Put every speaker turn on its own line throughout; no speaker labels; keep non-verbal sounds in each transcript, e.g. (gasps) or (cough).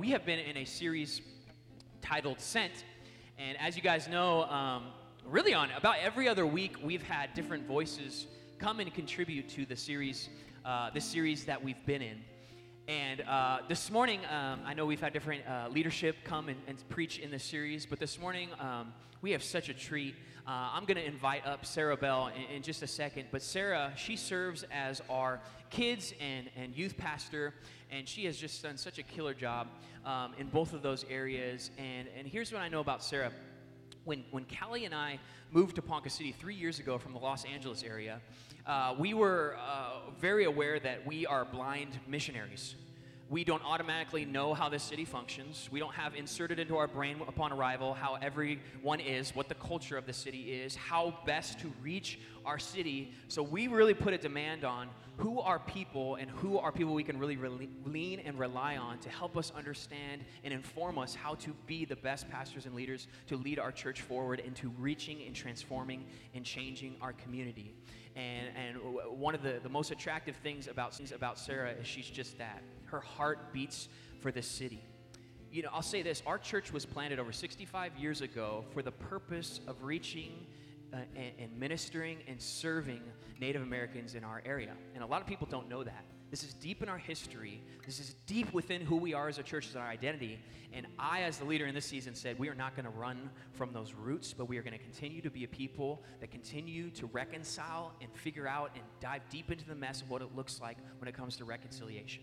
we have been in a series titled Sent. And as you guys know, um, really on about every other week, we've had different voices come and contribute to the series, uh, the series that we've been in. And uh, this morning, um, I know we've had different uh, leadership come and, and, preach in this series, but this morning um, we have such a treat. Uh, I'm going to invite up Sarah Bell in, in, just a second, but Sarah, she serves as our kids and, and youth pastor, and she has just done such a killer job um, in both of those areas. And, and here's what I know about Sarah. When, when Callie and I moved to Ponca City three years ago from the Los Angeles area, uh, we were uh, very aware that we are blind missionaries we don't automatically know how this city functions. We don't have inserted into our brain upon arrival how everyone is, what the culture of the city is, how best to reach our city. So we really put a demand on who are people and who are people we can really re- lean and rely on to help us understand and inform us how to be the best pastors and leaders to lead our church forward into reaching and transforming and changing our community. And, and one of the, the most attractive things about, things about Sarah is she's just that her heart beats for the city. You know, I'll say this our church was planted over 65 years ago for the purpose of reaching uh, and, and ministering and serving Native Americans in our area. And a lot of people don't know that. This is deep in our history. This is deep within who we are as a church, as our identity. And I, as the leader in this season, said we are not going to run from those roots, but we are going to continue to be a people that continue to reconcile and figure out and dive deep into the mess of what it looks like when it comes to reconciliation.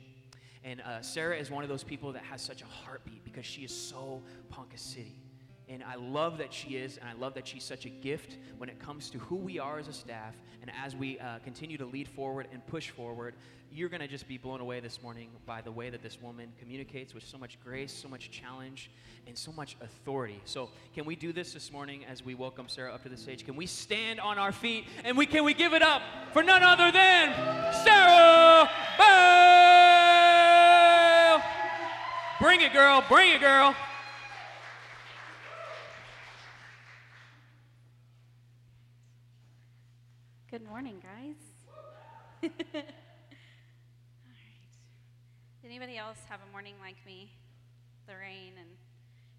And uh, Sarah is one of those people that has such a heartbeat because she is so Ponca City. And I love that she is, and I love that she's such a gift when it comes to who we are as a staff. And as we uh, continue to lead forward and push forward, you're going to just be blown away this morning by the way that this woman communicates with so much grace, so much challenge, and so much authority. So, can we do this this morning as we welcome Sarah up to the stage? Can we stand on our feet and we can we give it up for none other than Sarah Bell? Bring it, girl. Bring it, girl.
Morning, guys. (laughs) All right. Did anybody else have a morning like me? The rain and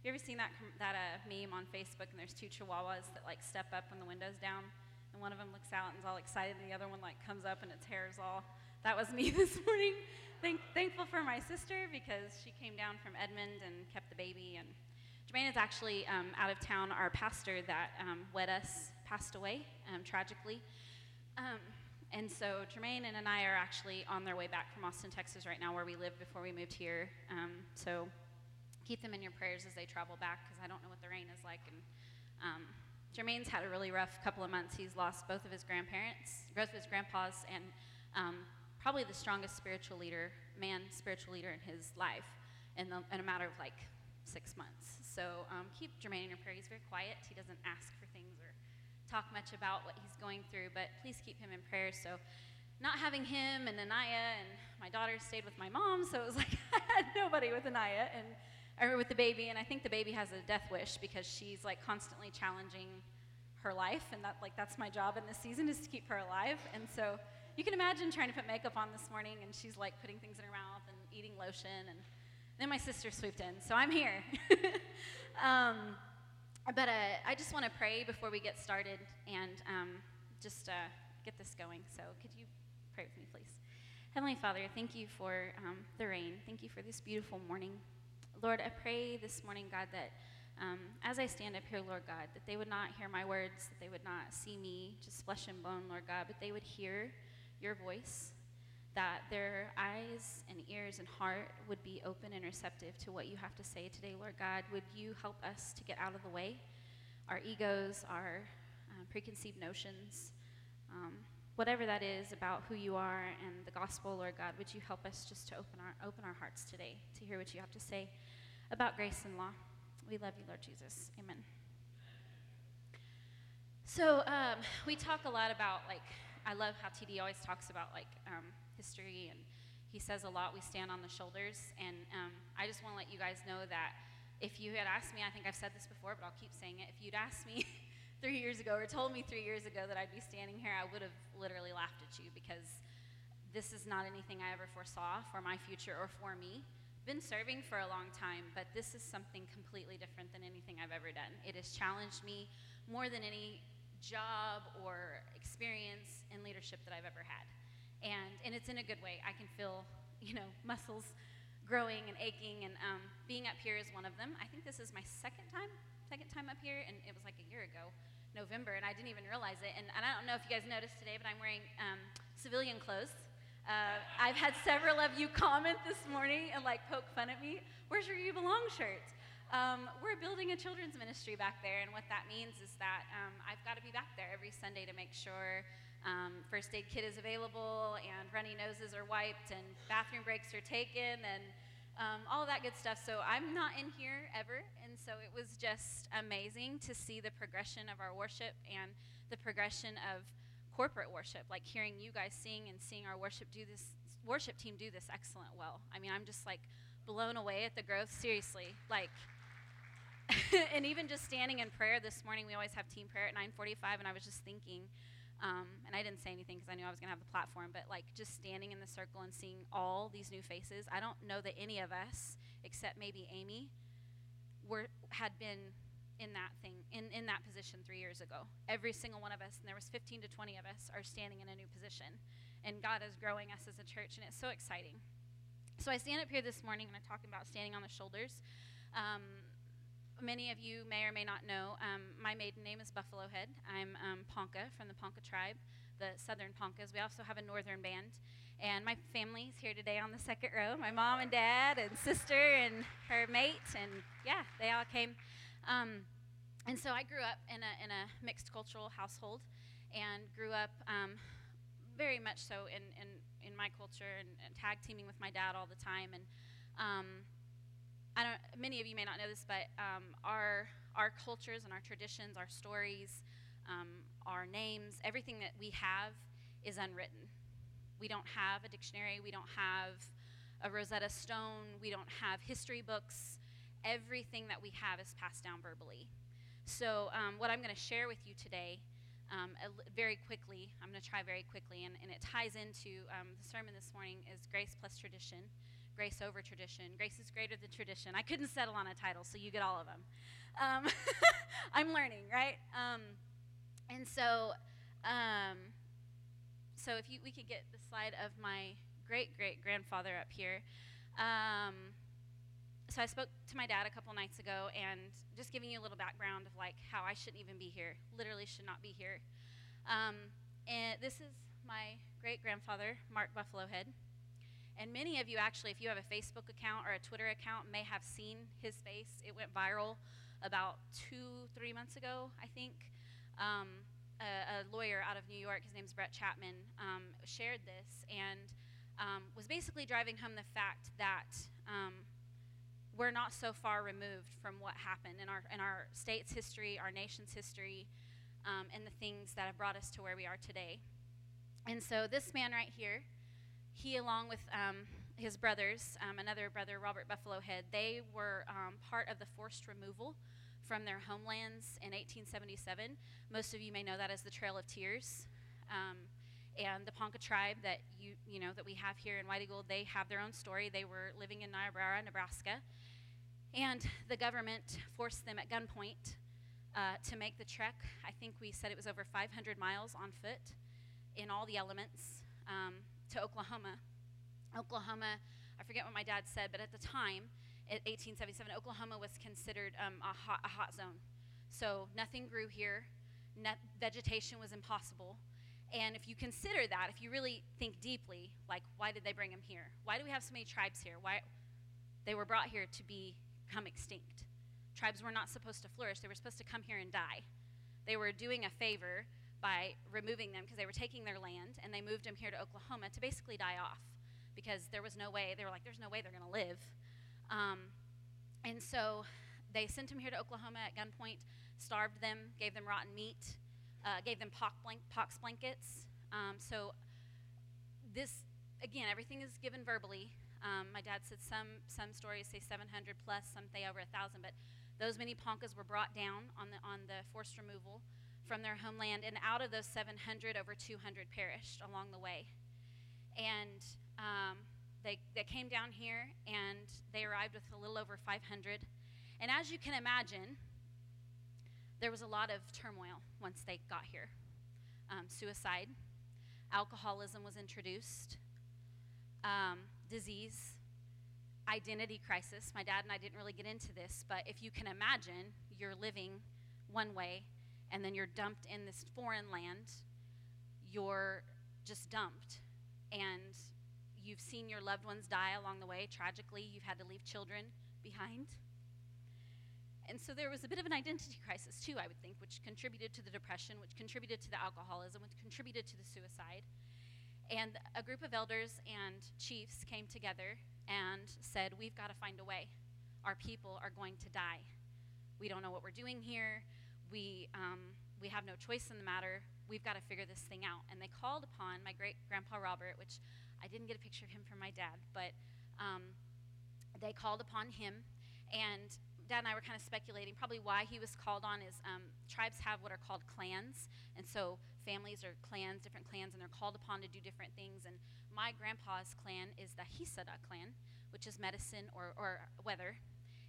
you ever seen that that uh, meme on Facebook? And there's two chihuahuas that like step up when the window's down, and one of them looks out and is all excited, and the other one like comes up and its hair is all. That was me (laughs) this morning. Thank, thankful for my sister because she came down from Edmond and kept the baby. And Jermaine is actually um, out of town. Our pastor that um, wed us passed away um, tragically. Um, and so Jermaine and I are actually on their way back from Austin, Texas right now, where we lived before we moved here. Um, so keep them in your prayers as they travel back, because I don't know what the rain is like. And um, Jermaine's had a really rough couple of months. He's lost both of his grandparents, both of his grandpas, and um, probably the strongest spiritual leader, man, spiritual leader in his life, in, the, in a matter of like six months. So um, keep Jermaine in your prayer. He's very quiet. He doesn't ask for talk much about what he's going through, but please keep him in prayer. So, not having him and Anaya and my daughter stayed with my mom, so it was (laughs) like I had nobody with Anaya and or with the baby, and I think the baby has a death wish because she's like constantly challenging her life, and that like that's my job in this season is to keep her alive. And so you can imagine trying to put makeup on this morning, and she's like putting things in her mouth and eating lotion, and then my sister swooped in, so I'm here. (laughs) um, but uh, I just want to pray before we get started and um, just uh, get this going. So, could you pray with me, please? Heavenly Father, thank you for um, the rain. Thank you for this beautiful morning. Lord, I pray this morning, God, that um, as I stand up here, Lord God, that they would not hear my words, that they would not see me, just flesh and bone, Lord God, but they would hear your voice, that their eyes and ears and heart would be open and receptive to what you have to say today, Lord God. Would you help us to get out of the way? Our egos, our uh, preconceived notions, um, whatever that is about who you are and the gospel, Lord God, would you help us just to open our, open our hearts today to hear what you have to say about grace and law? We love you, Lord Jesus. Amen. So um, we talk a lot about like I love how TD always talks about like um, history, and he says a lot, we stand on the shoulders. And um, I just want to let you guys know that if you had asked me, I think I've said this before, but I'll keep saying it. If you'd asked me (laughs) three years ago or told me three years ago that I'd be standing here, I would have literally laughed at you because this is not anything I ever foresaw for my future or for me. been serving for a long time, but this is something completely different than anything I've ever done. It has challenged me more than any job or experience in leadership that I've ever had. And, and it's in a good way. I can feel, you know, (laughs) muscles growing and aching, and um, being up here is one of them. I think this is my second time, second time up here, and it was like a year ago. November, and I didn't even realize it. And, and I don't know if you guys noticed today, but I'm wearing um, civilian clothes. Uh, I've had several of you (laughs) comment this morning and like poke fun at me. Where's your You Belong shirt? Um, we're building a children's ministry back there, and what that means is that um, I've got to be back there every Sunday to make sure um, first aid kit is available, and runny noses are wiped, and bathroom breaks are taken, and um, all that good stuff. So I'm not in here ever, and so it was just amazing to see the progression of our worship and the progression of corporate worship, like hearing you guys sing and seeing our worship do this worship team do this excellent well. I mean, I'm just like blown away at the growth. Seriously, like. (laughs) and even just standing in prayer this morning, we always have team prayer at 9:45, and I was just thinking, um, and I didn't say anything because I knew I was going to have the platform, but like just standing in the circle and seeing all these new faces, I don't know that any of us, except maybe Amy, were had been in that thing in, in that position three years ago. Every single one of us, and there was 15 to 20 of us, are standing in a new position, and God is growing us as a church, and it's so exciting. So I stand up here this morning and I'm talking about standing on the shoulders. Um, many of you may or may not know, um, my maiden name is Buffalo Head. I'm um, Ponca from the Ponca tribe, the southern Poncas. We also have a northern band. And my family's here today on the second row my mom and dad, and sister, and her mate. And yeah, they all came. Um, and so I grew up in a, in a mixed cultural household and grew up um, very much so in, in, in my culture and, and, tag teaming with my dad all the time. And um, I don't, many of you may not know this, but um, our, our cultures and our traditions, our stories, um, our names, everything that we have is unwritten. We don't have a dictionary, we don't have a Rosetta Stone, we don't have history books. Everything that we have is passed down verbally. So, um, what I'm going to share with you today, um, very quickly, I'm going to try very quickly, and, and it ties into um, the sermon this morning is grace plus tradition grace over tradition. Grace is greater than tradition. I couldn't settle on a title, so you get all of them. Um, (laughs) I'm learning, right? Um, and so, um, so if you, we could get the slide of my great great grandfather up here. Um, so I spoke to my dad a couple nights ago, and just giving you a little background of like how I shouldn't even be here. Literally, should not be here. Um, and this is my great grandfather, Mark Buffalo Head. And many of you, actually, if you have a Facebook account or a Twitter account, may have seen his face. It went viral about two, three months ago, I think. Um, a, a, lawyer out of New York, his name's Brett Chapman, um, shared this and um, was basically driving home the fact that um, we're not so far removed from what happened in our, in our state's history, our nation's history, um, and the things that have brought us to where we are today. And so, this man right here, he, along with um, his brothers, um, another brother, Robert Buffalo Head, they were um, part of the forced removal from their homelands in 1877. Most of you may know that as the Trail of Tears. Um, and the Ponca tribe that you you know that we have here in White Eagle, they have their own story. They were living in Niobrara, Nebraska, and the government forced them at gunpoint uh, to make the trek. I think we said it was over 500 miles on foot in all the elements. Um, to Oklahoma. Oklahoma, I forget what my dad said, but at the time, in 1877, Oklahoma was considered um, a, hot, a hot zone. So nothing grew here, vegetation was impossible. And if you consider that, if you really think deeply, like, why did they bring them here? Why do we have so many tribes here? Why? They were brought here to become extinct. Tribes were not supposed to flourish, they were supposed to come here and die. They were doing a favor by removing them because they were taking their land and they moved them here to Oklahoma to basically die off because there was no way, they were like, there's no way they're going to live. Um, and so they sent them here to Oklahoma at gunpoint, starved them, gave them rotten meat, uh, gave them pox, blank, pox blankets. Um, so this, again, everything is given verbally. Um, my dad said some, some stories say 700 plus, some say over 1,000, but those many Poncas were brought down on the, on the forced removal from their homeland, and out of those 700, over 200 perished along the way. And um, they, they came down here and they arrived with a little over 500. And as you can imagine, there was a lot of turmoil once they got here. Um, suicide, alcoholism was introduced, um, disease, identity crisis. My dad and I didn't really get into this, but if you can imagine, you're living one way and then you're dumped in this foreign land, you're just dumped. And you've seen your loved ones die along the way. Tragically, you've had to leave children behind. And so there was a bit of an identity crisis, too, I would think, which contributed to the depression, which contributed to the alcoholism, which contributed to the suicide. And a group of elders and chiefs came together and said, We've got to find a way. Our people are going to die. We don't know what we're doing here. We, um, we have no choice in the matter. We've got to figure this thing out. And they called upon my great grandpa Robert, which I didn't get a picture of him from my dad, but um, they called upon him. And Dad and I were kind of speculating probably why he was called on is um, tribes have what are called clans. And so families are clans, different clans, and they're called upon to do different things. And my grandpa's clan is the Hisada clan, which is medicine or, or weather.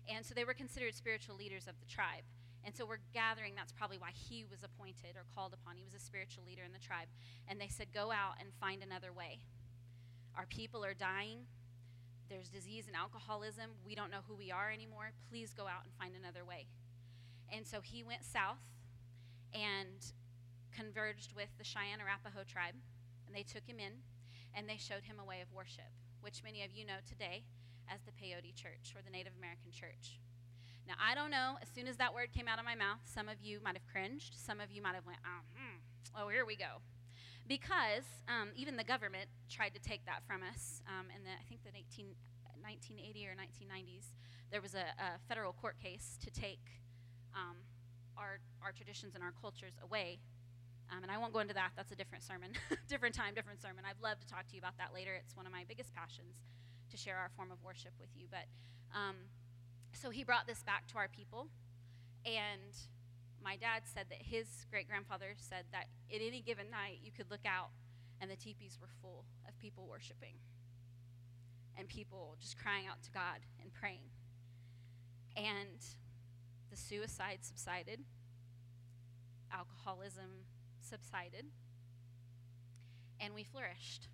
And so they were considered spiritual leaders of the tribe. And so we're gathering that's probably why he was appointed or called upon. He was a spiritual leader in the tribe. And they said, Go out and find another way. Our people are dying there's disease and alcoholism. We don't know who we are anymore. Please go out and find another way. And so he went south and converged with the Cheyenne Arapaho tribe, and they took him in and they showed him a way of worship, which many of you know today as the Peyote Church or the Native American Church. Now, I don't know, as soon as that word came out of my mouth, some of you might have cringed, some of you might have went, oh, hmm, oh here we go because um, even the government tried to take that from us. Um, in the, I think the 19, 1980 or 1990s, there was a, a federal court case to take um, our, our traditions and our cultures away. Um, and I won't go into that. That's a different sermon, (laughs) different time, different sermon. I'd love to talk to you about that later. It's one of my biggest passions to share our form of worship with you. But um, so he brought this back to our people, and my dad said that his great grandfather said that at any given night you could look out and the teepees were full of people worshiping and people just crying out to God and praying. And the suicide subsided, alcoholism subsided, and we flourished.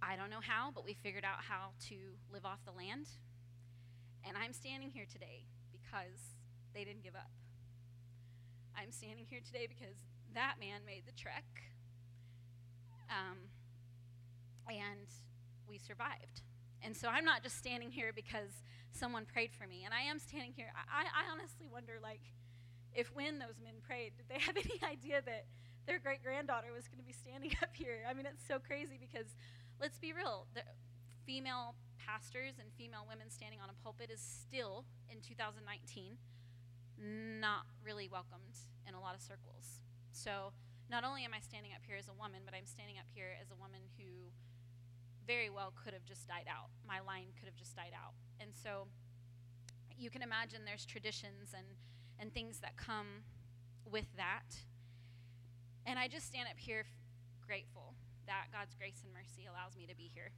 I don't know how, but we figured out how to live off the land. And I'm standing here today because they didn't give up. I'm standing here today because that man made the trek. Um, and we survived. And so I'm not just standing here because someone prayed for me. And I am standing here. I, I honestly wonder, like, if when those men prayed, did they (laughs) have any idea that their great granddaughter was going to be standing (laughs) up here? I mean, it's so crazy because, let's be real, the female pastors and female women standing on a pulpit is still, in 2019, not really welcomed in a lot of circles. So, not only am I standing up here as a woman, but I'm standing up here as a woman who very well could have just died out. My line could have just died out. And so, you can imagine there's traditions and, and things that come with that. And I just stand up here grateful that God's grace and mercy allows me to be here.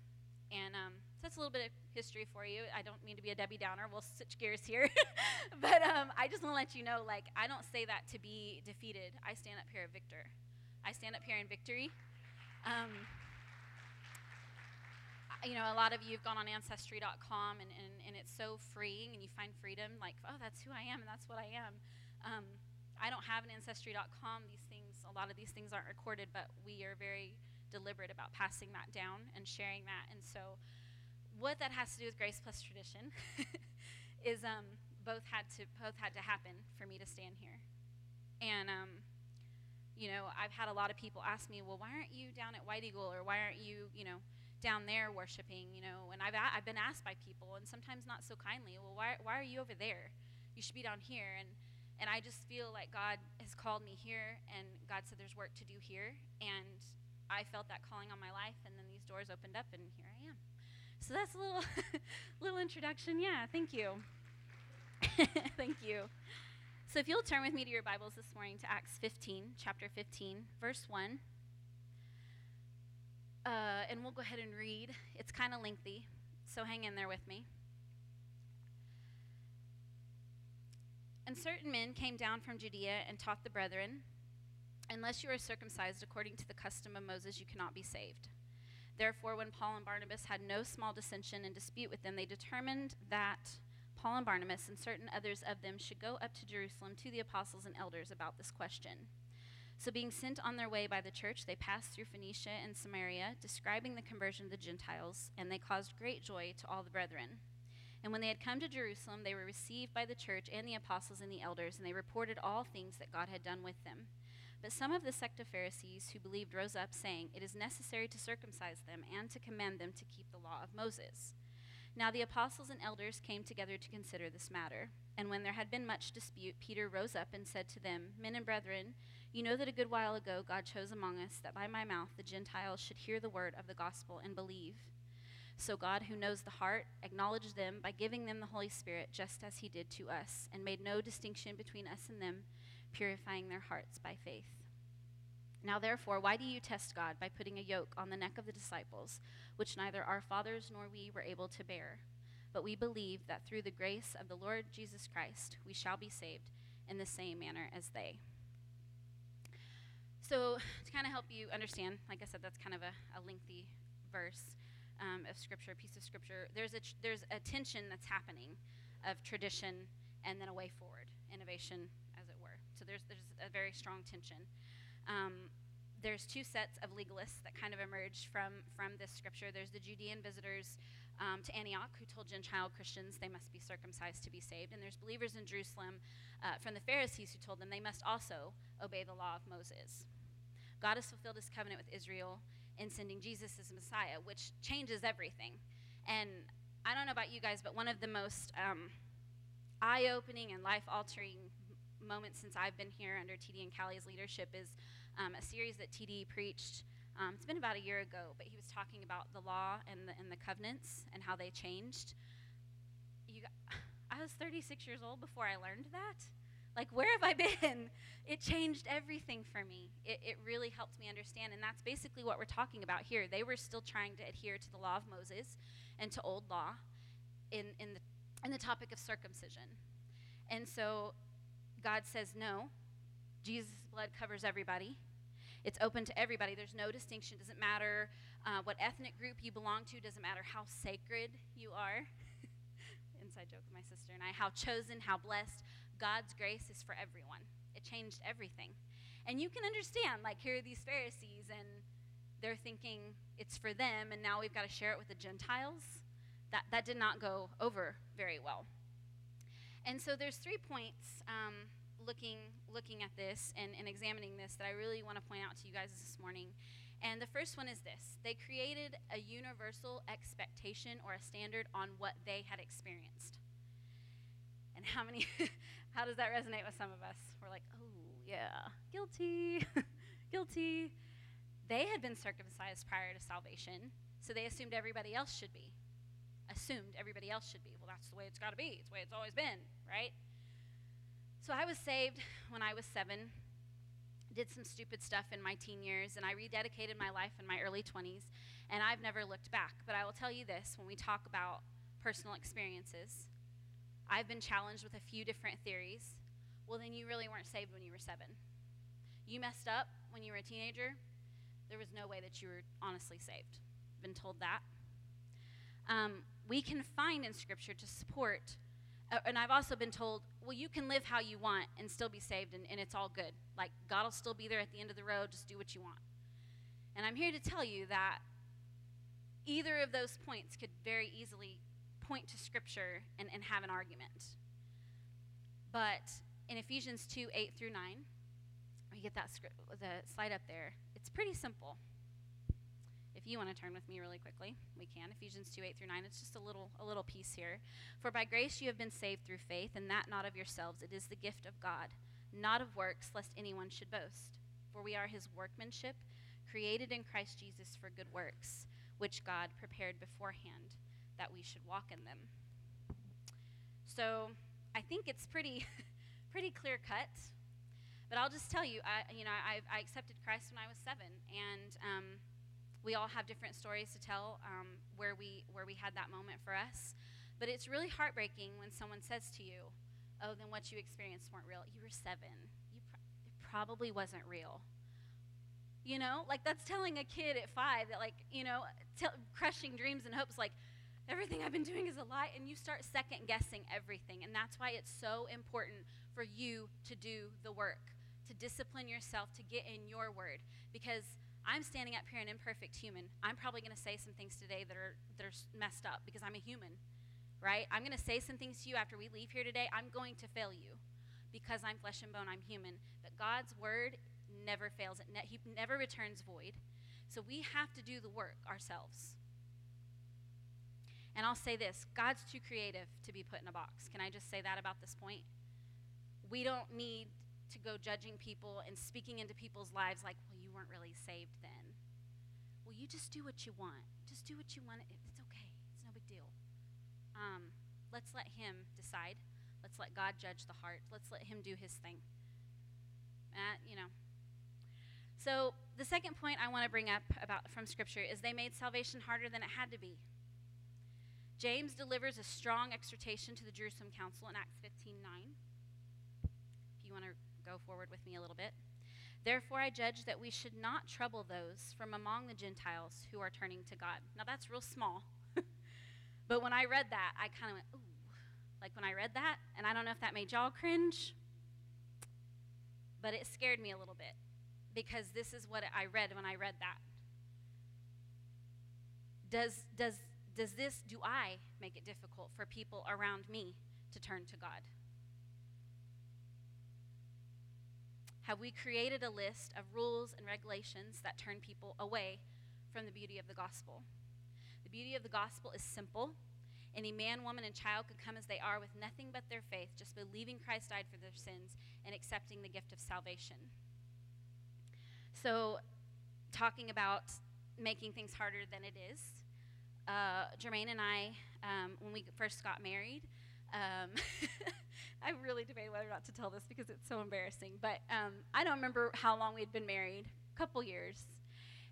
And um, so that's a little bit of history for you. I don't mean to be a Debbie Downer. We'll switch gears here. (laughs) but um, I just want to let you know, like, I don't say that to be defeated. I stand up here a victor. I stand up here in victory. Um, you know, a lot of you have gone on Ancestry.com, and, and, and it's so freeing, and you find freedom, like, oh, that's who I am, and that's what I am. Um, I don't have an Ancestry.com. These things, a lot of these things aren't recorded, but we are very deliberate about passing that down and sharing that. And so, what that has to do with grace plus tradition (laughs) is um, both had to both had to happen for me to stand here. And um, you know, I've had a lot of people ask me, well, why aren't you down at White Eagle or why aren't you, you know, down there worshiping? You know, and I've I've been asked by people, and sometimes not so kindly, well, why why are you over there? You should be down here. And and I just feel like God has called me here, and God said there's work to do here, and I felt that calling on my life, and then these doors opened up, and here I am. So that's a little, (laughs) little introduction. Yeah, thank you. (laughs) thank you. So if you'll turn with me to your Bibles this morning to Acts 15, chapter 15, verse 1. Uh, and we'll go ahead and read. It's kind of lengthy, so hang in there with me. And certain men came down from Judea and taught the brethren, Unless you are circumcised according to the custom of Moses, you cannot be saved. Therefore, when Paul and Barnabas had no small dissension and dispute with them, they determined that Paul and Barnabas and certain others of them should go up to Jerusalem to the apostles and elders about this question. So, being sent on their way by the church, they passed through Phoenicia and Samaria, describing the conversion of the Gentiles, and they caused great joy to all the brethren. And when they had come to Jerusalem, they were received by the church and the apostles and the elders, and they reported all things that God had done with them. But some of the sect of Pharisees who believed rose up, saying, It is necessary to circumcise them and to command them to keep the law of Moses. Now the apostles and elders came together to consider this matter. And when there had been much dispute, Peter rose up and said to them, Men and brethren, you know that a good while ago God chose among us that by my mouth the Gentiles should hear the word of the gospel and believe. So God, who knows the heart, acknowledged them by giving them the Holy Spirit just as he did to us, and made no distinction between us and them, purifying their hearts by faith. Now, therefore, why do you test God by putting a yoke on the neck of the disciples, which neither our fathers nor we were able to bear? But we believe that through the grace of the Lord Jesus Christ we shall be saved in the same manner as they. So, to kind of help you understand, like I said, that's kind of a, a lengthy verse um, of scripture, a piece of scripture. There's a, there's a tension that's happening of tradition and then a way forward, innovation. So, there's, there's a very strong tension. Um, there's two sets of legalists that kind of emerged from, from this scripture. There's the Judean visitors um, to Antioch who told Gentile Christians they must be circumcised to be saved. And there's believers in Jerusalem uh, from the Pharisees who told them they must also obey the law of Moses. God has fulfilled his covenant with Israel in sending Jesus as Messiah, which changes everything. And I don't know about you guys, but one of the most um, eye opening and life altering moments since I've been here under TD and Callie's leadership is um, a series that TD preached. Um, it's been about a year ago, but he was talking about the law and the, and the covenants and how they changed. You, I was 36 years old before I learned that. Like, where have I been? It changed everything for me. It, it really helped me understand. And that's basically what we're talking about here. They were still trying to adhere to the law of Moses and to old law in, in, the, in the topic of circumcision. And so God says, no, Jesus' blood covers everybody. It's open to everybody. There's no distinction. Doesn't matter uh, what ethnic group you belong to. Doesn't matter how sacred you are. (laughs) Inside joke with my sister and I. How chosen, how blessed. God's grace is for everyone. It changed everything. And you can understand, like, here are these Pharisees, and they're thinking it's for them, and now we've got to share it with the Gentiles. That, that did not go over very well. And so there's three points um, looking, looking at this and, and examining this that I really want to point out to you guys this morning. And the first one is this they created a universal expectation or a standard on what they had experienced. And how many, (laughs) how does that resonate with some of us? We're like, oh, yeah, guilty, (laughs) guilty. They had been circumcised prior to salvation, so they assumed everybody else should be. Assumed everybody else should be. Well, that's the way it's got to be. It's the way it's always been, right? So I was saved when I was seven, did some stupid stuff in my teen years, and I rededicated my life in my early 20s, and I've never looked back. But I will tell you this when we talk about personal experiences, I've been challenged with a few different theories. Well, then you really weren't saved when you were seven. You messed up when you were a teenager. There was no way that you were honestly saved. Been told that. Um, we can find in Scripture to support uh, and I've also been told, well, you can live how you want and still be saved, and, and it's all good. Like, God will still be there at the end of the road, just do what you want. And I'm here to tell you that either of those points could very easily point to Scripture and, and have an argument. But in Ephesians 2 8 through 9, we get that script, the slide up there, it's pretty simple. If you want to turn with me really quickly, we can. Ephesians 2 8 through 9. It's just a little, a little piece here. For by grace you have been saved through faith, and that not of yourselves. It is the gift of God, not of works, lest anyone should boast. For we are his workmanship, created in Christ Jesus for good works, which God prepared beforehand that we should walk in them. So I think it's pretty, (laughs) pretty clear cut. But I'll just tell you, I, you know, I, I accepted Christ when I was seven, and um, We all have different stories to tell um, where, we, where we had that moment for us. But it's really heartbreaking when someone says to you, oh, then what you experienced weren't real. You were seven. You pr- it probably wasn't real. You know, like that's telling a kid at five that, like, you know, t- crushing dreams and hopes, like, everything I've been doing is a lie, and you start second guessing everything. And that's why it's so important for you to do the work, to discipline yourself, to get in your word. Because I'm standing up here an imperfect human. I'm probably going to say some things today that are, that are messed up because I'm a human, right? I'm going to say some things to you after we leave here today. I'm going to fail you because I'm flesh and bone, I'm human. But God's word never fails, it ne- He never returns void. So we have to do the work ourselves. And I'll say this God's too creative to be put in a box. Can I just say that about this point? We don't need to go judging people and speaking into people's lives like, you weren't really saved then. Well, you just do what you want. Just do what you want. It's okay, it's no big deal. Um, let's let Him decide. Let's let God judge the heart. Let's let Him do His thing. Uh, you know. So, the second point I want to bring up about from Scripture is they made salvation harder than it had to be. James delivers a strong exhortation to the Jerusalem Council in Acts 15 9. If you want to go forward with me a little bit. Therefore, I judge that we should not trouble those from among the Gentiles who are turning to God. Now, that's real small. (laughs) but when I read that, I kind of went, ooh. Like when I read that, and I don't know if that made y'all cringe, but it scared me a little bit because this is what I read when I read that. Does, does does this, do I make it difficult for people around me to turn to God? Have we created a list of rules and regulations that turn people away from the beauty of the gospel? The beauty of the gospel is simple. Any man, woman, and child could come as they are with nothing but their faith, just believing Christ died for their sins and accepting the gift of salvation. So, talking about making things harder than it is, uh, Jermaine and I, um, when we first got married, um, (laughs) I really debated whether or not to tell this because it's so embarrassing. But um, I don't remember how long we'd been married, a couple years.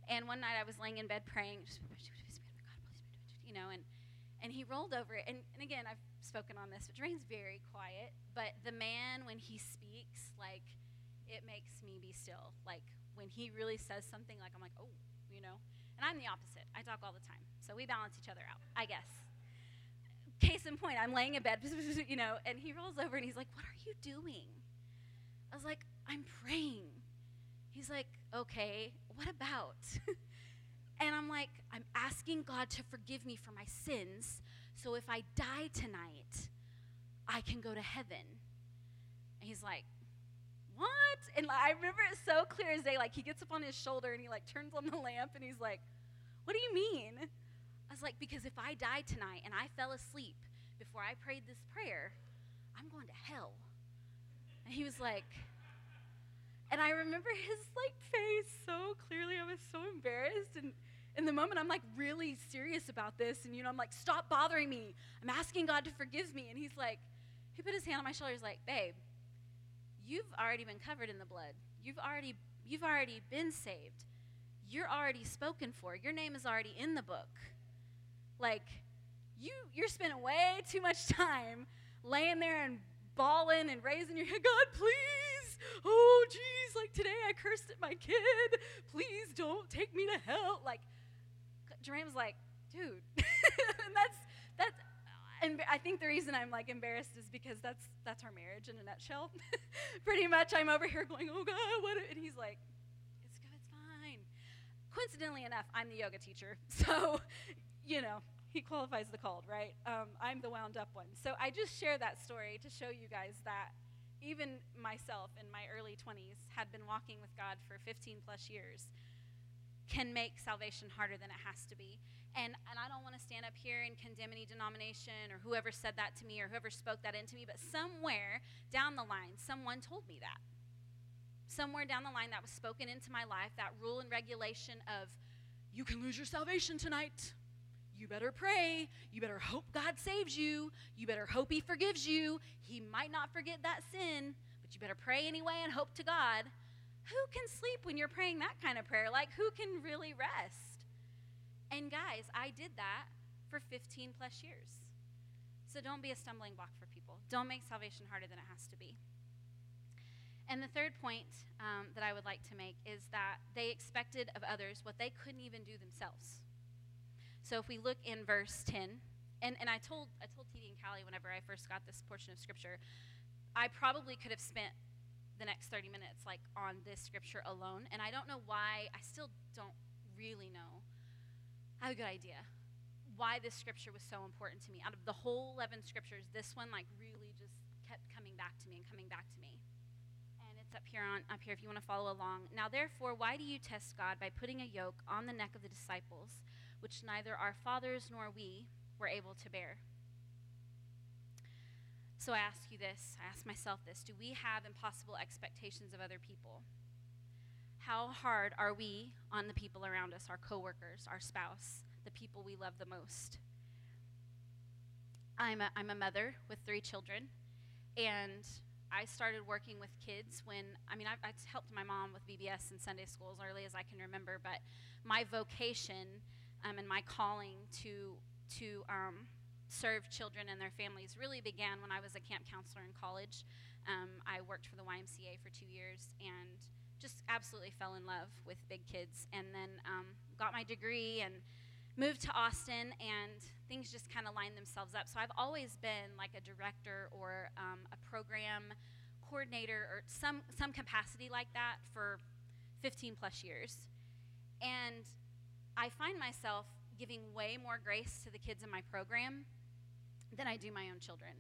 And one night I was laying in bed praying, you know, and, and he rolled over it. And, and again, I've spoken on this, but Jermaine's very quiet. But the man, when he speaks, like, it makes me be still. Like, when he really says something, like, I'm like, oh, you know. And I'm the opposite. I talk all the time. So we balance each other out, I guess. Case in point, I'm laying in bed, (laughs) you know, and he rolls over and he's like, What are you doing? I was like, I'm praying. He's like, Okay, what about? (laughs) and I'm like, I'm asking God to forgive me for my sins so if I die tonight, I can go to heaven. And he's like, What? And I remember it so clear as day. Like, he gets up on his shoulder and he like turns on the lamp and he's like, What do you mean? I was like, because if I died tonight and I fell asleep before I prayed this prayer, I'm going to hell. And he was like, and I remember his like face so clearly. I was so embarrassed. And in the moment, I'm like really serious about this. And, you know, I'm like, stop bothering me. I'm asking God to forgive me. And he's like, he put his hand on my shoulder. He's like, babe, you've already been covered in the blood. You've already, you've already been saved. You're already spoken for. Your name is already in the book. Like, you, you're spending way too much (laughs) time laying there and bawling and raising your head, God, please. Oh, geez, like today I cursed at my kid. Please don't take me to hell. Like, Jermaine like, dude. (laughs) and that's, that's, and I think the reason I'm like embarrassed is because that's that's our marriage in a nutshell. (laughs) Pretty much, I'm over here going, "Oh God, what?" And he's like, "It's good, it's fine." Coincidentally enough, I'm the yoga teacher, so you know, he qualifies the called, right? Um, I'm the wound up one. So I just share that story to show you guys that even myself in my early 20s had been walking with God for 15 plus years can make salvation harder than it has to be. And, and I don't want to stand up here and condemn any denomination or whoever said that to me or whoever spoke that into me, but somewhere down the line, someone told me that. Somewhere down the line, that was spoken into my life, that rule and regulation of, you can lose your salvation tonight you better pray. You better hope God saves you. You better hope He forgives you. He might not forget that sin, but you better pray anyway and hope to God. Who can sleep when you're praying that kind of prayer? Like, who can really rest? And guys, I did that for 15 plus years. So don't be a stumbling block for people. Don't make salvation harder than it has to be. And the third point um, that I would like to make is that they expected of others what they couldn't even do themselves. So if we look in verse 10, and, and I told I told TD and Callie whenever I first got this portion of scripture, I probably could have spent the next 30 minutes like on this scripture alone. And I don't know why, I still don't really know. I have a good idea why this scripture was so important to me. Out of the whole 11 scriptures, this one like really just kept coming back to me and coming back to me. And it's up here on up here if you want to follow along. Now therefore, why do you test God by putting a yoke on the neck of the disciples, which neither our fathers nor we were able to bear? So I ask you this, I ask myself this do we have impossible expectations of other people? How hard are we on the people around us, our coworkers, our spouse, the people we love the most? I'm a, I'm a mother with three children, and I started working with kids when, I mean, I've, helped my mom with VBS and Sunday school as early as I can remember, but my vocation um, and my calling to, to um, serve children and their families really began when I was a camp counselor in college. Um, I worked for the YMCA for two years and just absolutely fell in love with big kids. And then um, got my degree and moved to Austin, and things just kind of lined themselves up. So I've always been like a director or um, a program coordinator or some, some capacity like that for 15 plus years. And I find myself giving way more grace to the kids in my program than I do my own children.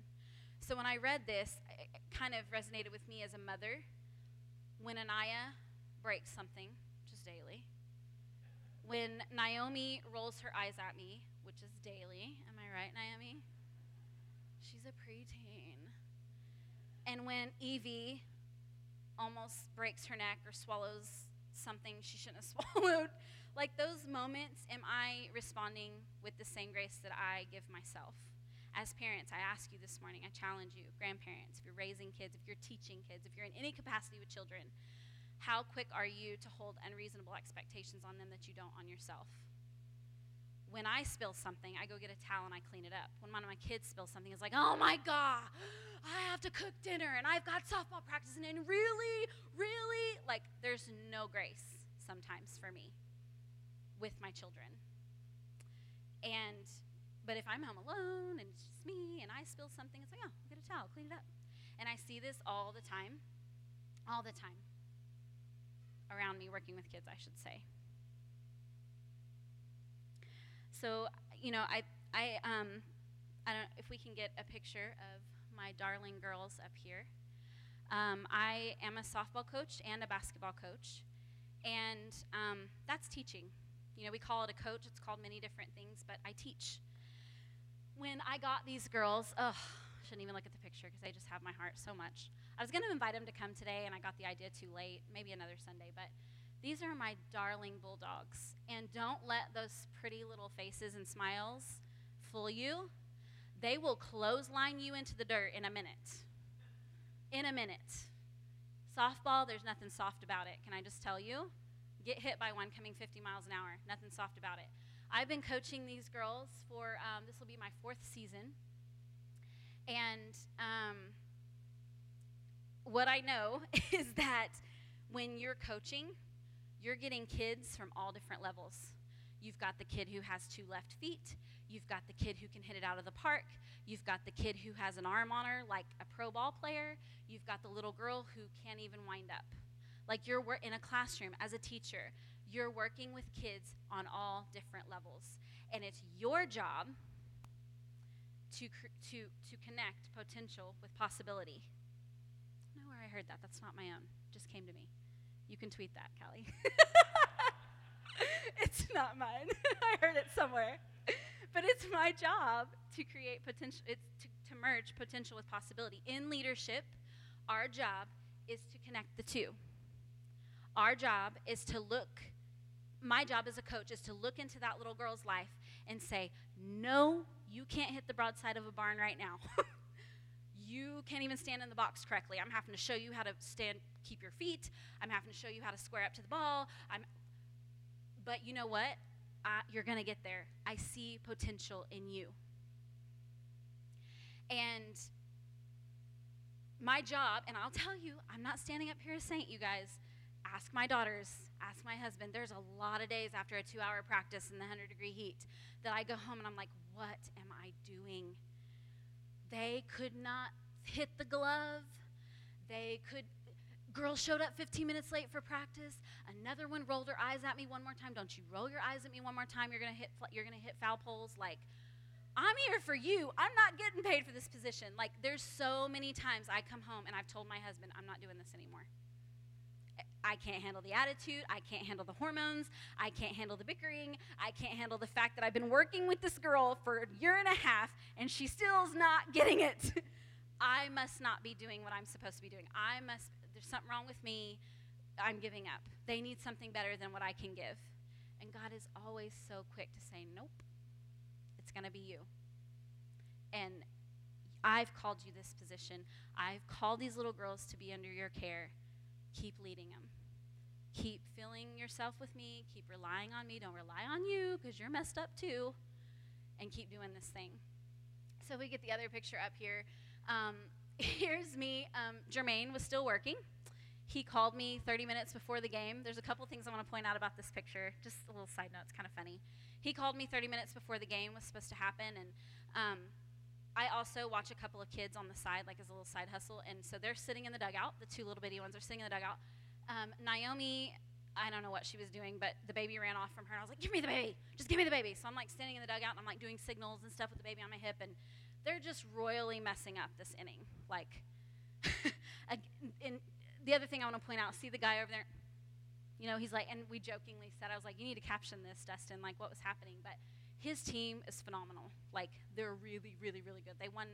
So when I read this, it kind of resonated with me as a mother. When Anaya breaks something, which is daily, when Naomi rolls her eyes at me, which is daily, am I right, Naomi? She's a preteen. And when Evie almost breaks her neck or swallows something she shouldn't have (laughs) swallowed, like those moments, am I responding with the same grace that I give myself? As parents, I ask you this morning, I challenge you, grandparents, if you're raising kids, if you're teaching kids, if you're in any capacity with children, how quick are you to hold unreasonable expectations on them that you don't on yourself? When I spill something, I go get a towel and I clean it up. When one of my kids spills something, it's like, oh my God, I have to cook dinner and I've got softball practice and really, really, like, there's no grace sometimes for me with my children. And but if I'm home alone and it's just me and I spill something, it's like, oh, get a towel, clean it up. And I see this all the time, all the time around me working with kids, I should say. So, you know, I, I, um, I don't know if we can get a picture of my darling girls up here. Um, I am a softball coach and a basketball coach, and um, that's teaching. You know, we call it a coach, it's called many different things, but I teach when I got these girls, ugh, shouldn't even look at the picture because they just have my heart so much. I was going to invite them to come today, and I got the idea too late, maybe another Sunday, but these are my darling bulldogs. And don't let those pretty little faces and smiles fool you. They will clothesline you into the dirt in a minute. In a minute. Softball, there's nothing soft about it. Can I just tell you? Get hit by one coming 50 miles an hour. Nothing soft about it. I've been coaching these girls for um, this will be my fourth season. And um, what I know (laughs) is that when you're coaching, you're getting kids from all different levels. You've got the kid who has two left feet. You've got the kid who can hit it out of the park. You've got the kid who has an arm on her like a pro ball player. You've got the little girl who can't even wind up. Like you're in a classroom as a teacher, you're working with kids on all different levels. And it's your job to, to, to connect potential with possibility. I know where I heard that. That's not my own. It just came to me. You can tweet that, Callie. (laughs) it's not mine. (laughs) I heard it somewhere. But it's my job to create potential, it's to, to merge potential with possibility. In leadership, our job is to connect the two. Our job is to look my job as a coach is to look into that little girl's life and say, No, you can't hit the broadside of a barn right now. (laughs) you can't even stand in the box correctly. I'm having to show you how to stand, keep your feet. I'm having to show you how to square up to the ball. I'm, but you know what? I, you're going to get there. I see potential in you. And my job, and I'll tell you, I'm not standing up here a saint, you guys. Ask my daughters, ask my husband. There's a lot of days after a two hour practice in the 100 degree heat that I go home and I'm like, what am I doing? They could not hit the glove. They could. Girl showed up 15 minutes late for practice. Another one rolled her eyes at me one more time. Don't you roll your eyes at me one more time? You're gonna hit. You're gonna hit foul poles. Like, I'm here for you. I'm not getting paid for this position. Like, there's so many times I come home and I've told my husband, I'm not doing this anymore. I can't handle the attitude. I can't handle the hormones. I can't handle the bickering. I can't handle the fact that I've been working with this girl for a year and a half and she still's not getting it. (laughs) I must not be doing what I'm supposed to be doing. I must, there's something wrong with me. I'm giving up. They need something better than what I can give. And God is always so quick to say, nope, it's going to be you. And I've called you this position. I've called these little girls to be under your care. Keep leading them. Keep filling yourself with me. Keep relying on me. Don't rely on you because you're messed up too. And keep doing this thing. So we get the other picture up here. Um, (laughs) here's me. Um, Jermaine was still working. He called me 30 minutes before the game. There's a couple things I want to point out about this picture. Just a little side note, it's kind of funny. He called me 30 minutes before the game was supposed to happen, and um, I also watch a couple of kids on the side, like as a little side hustle. And so they're sitting in the dugout. The two little bitty ones are sitting in the dugout. Um, Naomi, I don't know what she was doing, but the baby ran off from her. And I was like, give me the baby. Just give me the baby. So I'm like standing in the dugout and I'm like doing signals and stuff with the baby on my hip. And they're just royally messing up this inning. Like, (laughs) and the other thing I want to point out see the guy over there? You know, he's like, and we jokingly said, I was like, you need to caption this, Dustin, like what was happening. But his team is phenomenal. Like, they're really, really, really good. They won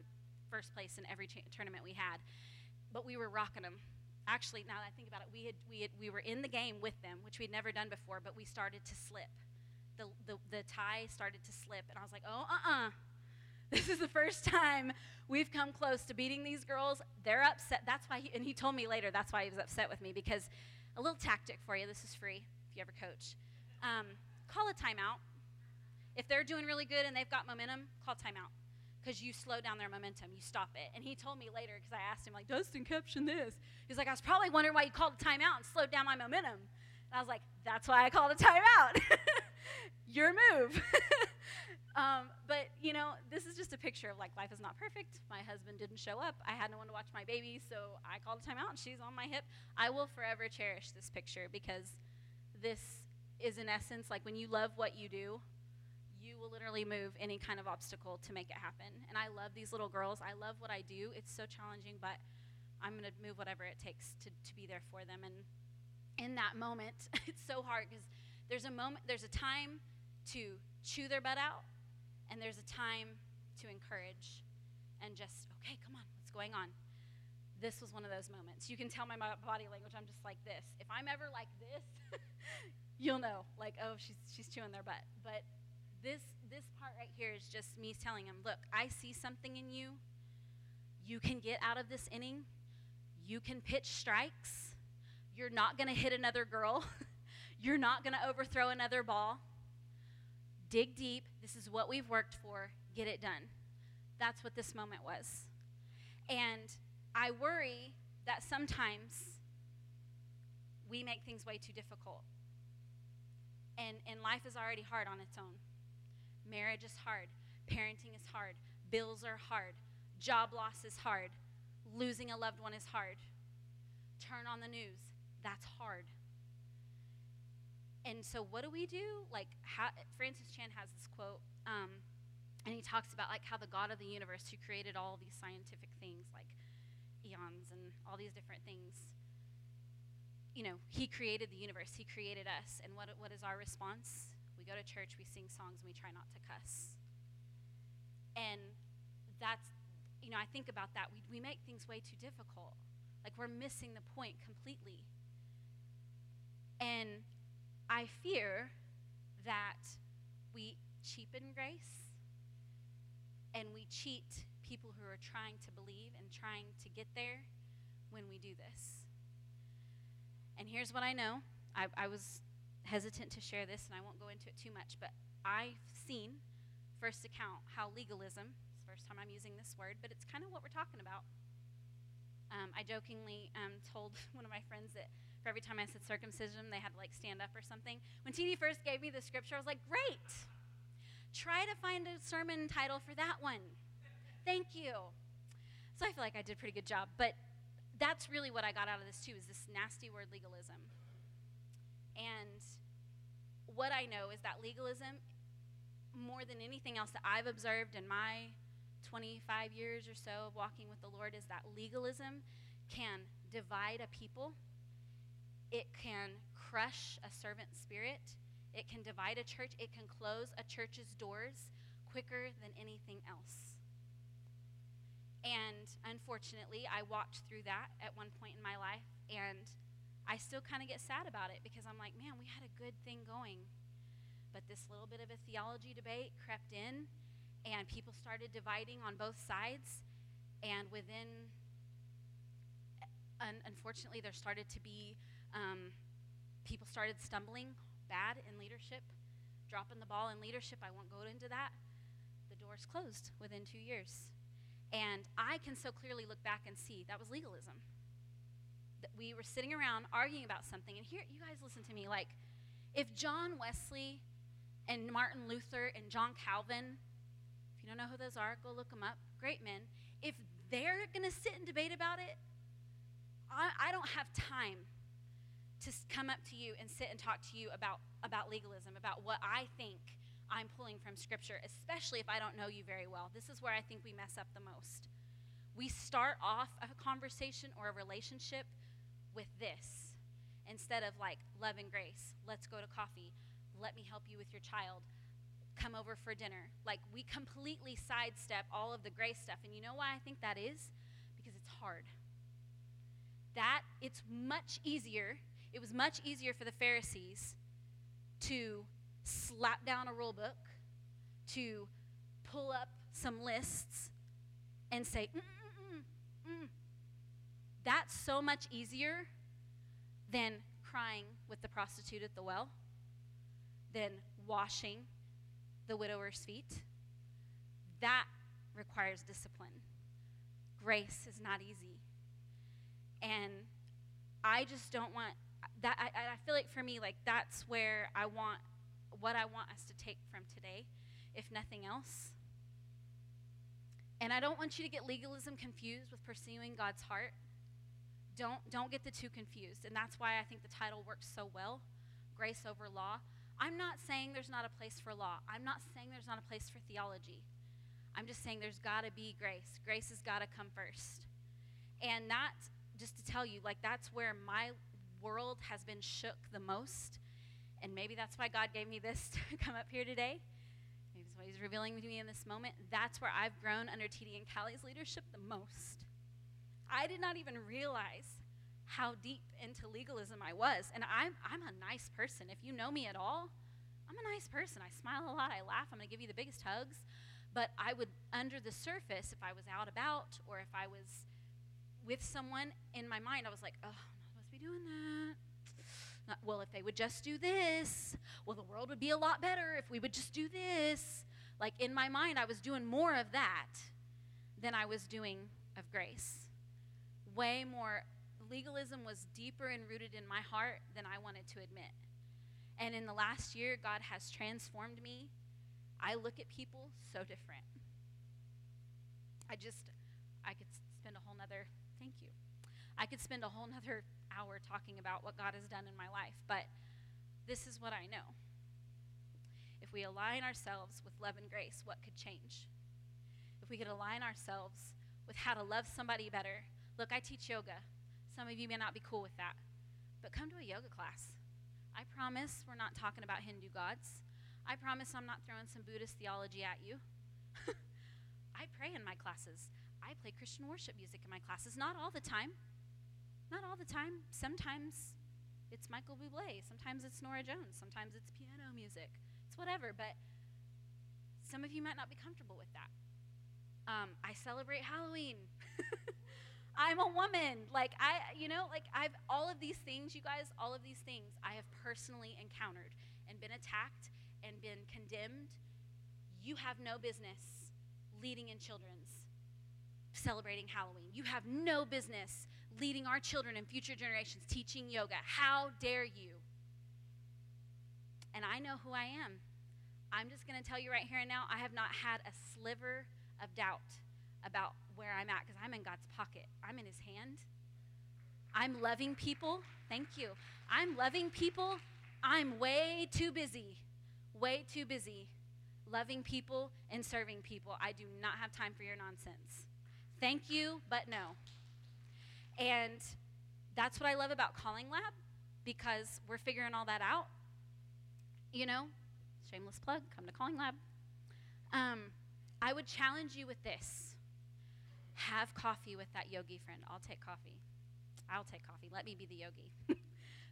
first place in every tournament we had. But we were rocking them. Actually, now that I think about it, we, had, we, had, we were in the game with them, which we'd never done before, but we started to slip. The, the, the tie started to slip, and I was like, oh, uh uh (laughs) this is the first time we've come close to beating these girls. They're upset. That's why, he, and he told me later that's why he was upset with me because a little tactic for you. This is free if you ever coach. Um, call a timeout. If they're doing really good and they've got momentum, call timeout because you slow down their momentum. You stop it. And he told me later because I asked him like, Dustin, caption this. He's like, I was probably wondering why you called a timeout and slowed down my momentum. And I was like, that's why I called a timeout. (laughs) Your move. (laughs) Um, but you know, this is just a picture of like life is not perfect. My husband didn't show up. I had no one to watch my baby, so I called a timeout and she's on my hip. I will forever cherish this picture because this is in essence like when you love what you do, will literally move any kind of obstacle to make it happen. And I love these little girls. I love what I do. It's so challenging, but I'm going to move whatever it takes to, to be there for them. And in that moment, (laughs) it's so hard because there's a moment, there's a time to chew their butt out and there's a time to encourage and just, okay, come on, what's going on? This was one of those moments. You can tell my body language, I'm just like this. If I'm ever like this, (laughs) you'll know, like, oh, she's, she's chewing their butt. But this, this part right here is just me telling him, look, I see something in you. You can get out of this inning. You can pitch strikes. You're not going to hit another girl. (laughs) You're not going to overthrow another ball dig deep. This is what we've worked for. Get it done. That's what this moment was. And I worry that sometimes we make things way too difficult. And, and life is already hard on its own. Marriage is hard. Parenting is hard. Bills are hard. Job loss is hard. Losing a loved one is hard. Turn on the news. That's hard. And so, what do we do? Like, how, Francis Chan has this quote, um, and he talks about like how the God of the universe, who created all these scientific things like eons and all these different things, you know, he created the universe. He created us. And what what is our response? We go to church, we sing songs, and we try not to cuss. And that's, you know, I think about that. We we make things way too difficult. Like we're missing the point completely. And I fear that we cheapen grace and we cheat people who are trying to believe and trying to get there when we do this. And here's what I know I, I was hesitant to share this, and I won't go into it too much, but I've seen first account how legalism, it's the first time I'm using this word, but it's kind of what we're talking about. Um, I jokingly um, told (laughs) one of my friends that for every time I said circumcision, they had to like stand up or something. When TD first gave me the scripture, I was like, great. Try to find a sermon title for that one. Thank you. So I feel like I did a pretty good job. But that's really what I got out of this too, is this nasty word legalism. And what I know is that legalism, more than anything else that I've observed in my 25 years or so of walking with the Lord, is that legalism can divide a people it can crush a servant spirit. It can divide a church. It can close a church's doors quicker than anything else. And unfortunately, I walked through that at one point in my life, and I still kind of get sad about it because I'm like, man, we had a good thing going. But this little bit of a theology debate crept in, and people started dividing on both sides. And within, un- unfortunately, there started to be um, people started stumbling bad in leadership, dropping the ball in leadership. I won't go into that. The doors closed within two years. And I can so clearly look back and see that was legalism. We were sitting around arguing about something. And here, you guys listen to me. Like, if John Wesley and Martin Luther and John Calvin, if you don't know who those are, go look them up. Great men. If they're going to sit and debate about it, I, I don't have time to come up to you and sit and talk to you about, about legalism, about what I think I'm pulling from Scripture, especially if I don't know you very well. This is where I think we mess up the most. We start off a conversation or a relationship with this instead of like love and grace. Let's go to coffee. Let me help you with your child. Come over for dinner. Like we completely sidestep all of the grace stuff. And you know why I think that is? Because it's hard. That it's much easier it was much easier for the Pharisees to slap down a rule book, to pull up some lists, and say, mm, mm, mm, that's so much easier than crying with the prostitute at the well, than washing the widower's feet. That requires discipline. Grace is not easy. And I just don't want that I, I feel like for me, like that's where I want what I want us to take from today, if nothing else. And I don't want you to get legalism confused with pursuing God's heart. Don't don't get the two confused. And that's why I think the title works so well, Grace over Law. I'm not saying there's not a place for law. I'm not saying there's not a place for theology. I'm just saying there's got to be grace. Grace has got to come first. And that's just to tell you, like, that's where my world has been shook the most. And maybe that's why God gave me this (laughs) to come up here today. Maybe that's why He's revealing to me in this moment. That's where I've grown under TD and Callie's leadership the most. I did not even realize how deep into legalism I was. And I'm, I'm a nice person. If you know me at all, I'm a nice person. I smile a lot, I laugh, I'm going to give you the biggest hugs. But I would, under the surface, if I was out about or if I was with someone, in my mind, I was like, oh, I'm not supposed to be doing that. Not, well, if they would just do this, well, the world would be a lot better if we would just do this. Like in my mind, I was doing more of that than I was doing of grace. Way more. Legalism was deeper and rooted in my heart than I wanted to admit. And in the last year, God has transformed me. I look at people so different. I just, I could spend a whole nother, thank you. I could spend a whole nother hour talking about what God has done in my life, but this is what I know. If we align ourselves with love and grace, what could change? If we could align ourselves with how to love somebody better. Look, I teach yoga. Some of you may not be cool with that, but come to a yoga class. I promise we're not talking about Hindu gods. I promise I'm not throwing some Buddhist theology at you. (laughs) I pray in my classes. I play Christian worship music in my classes, not all the time. Not all the time. Sometimes it's Michael Bublé. Sometimes it's Norah Jones. Sometimes it's piano music. It's whatever, but some of you might not be comfortable with that. Um, I celebrate Halloween. (laughs) I'm a woman. Like I, you know, like I've all of these things, you guys, all of these things I have personally encountered and been attacked and been condemned. You have no business leading in children's celebrating Halloween. You have no business leading our children and future generations teaching yoga. How dare you? And I know who I am. I'm just going to tell you right here and now, I have not had a sliver of doubt about where I'm at because I'm in God's pocket. I'm in His hand. I'm loving people. Thank you. I'm loving people. I'm way too busy, way too busy loving people and serving people. I do not have time for your nonsense. Thank you, but no. And that's what I love about Calling Lab because we're figuring all that out. You know, shameless plug, come to Calling Lab. Um, I would challenge you with this have coffee with that yogi friend. I'll take coffee. I'll take coffee. Let me be the yogi. (laughs)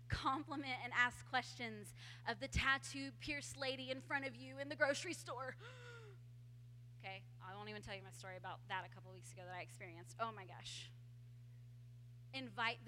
Compliment and ask questions of the tattooed, pierced lady in front of you in the grocery store. (gasps) okay, I won't even tell you my story about that a couple weeks ago that I experienced. Oh my gosh. Invite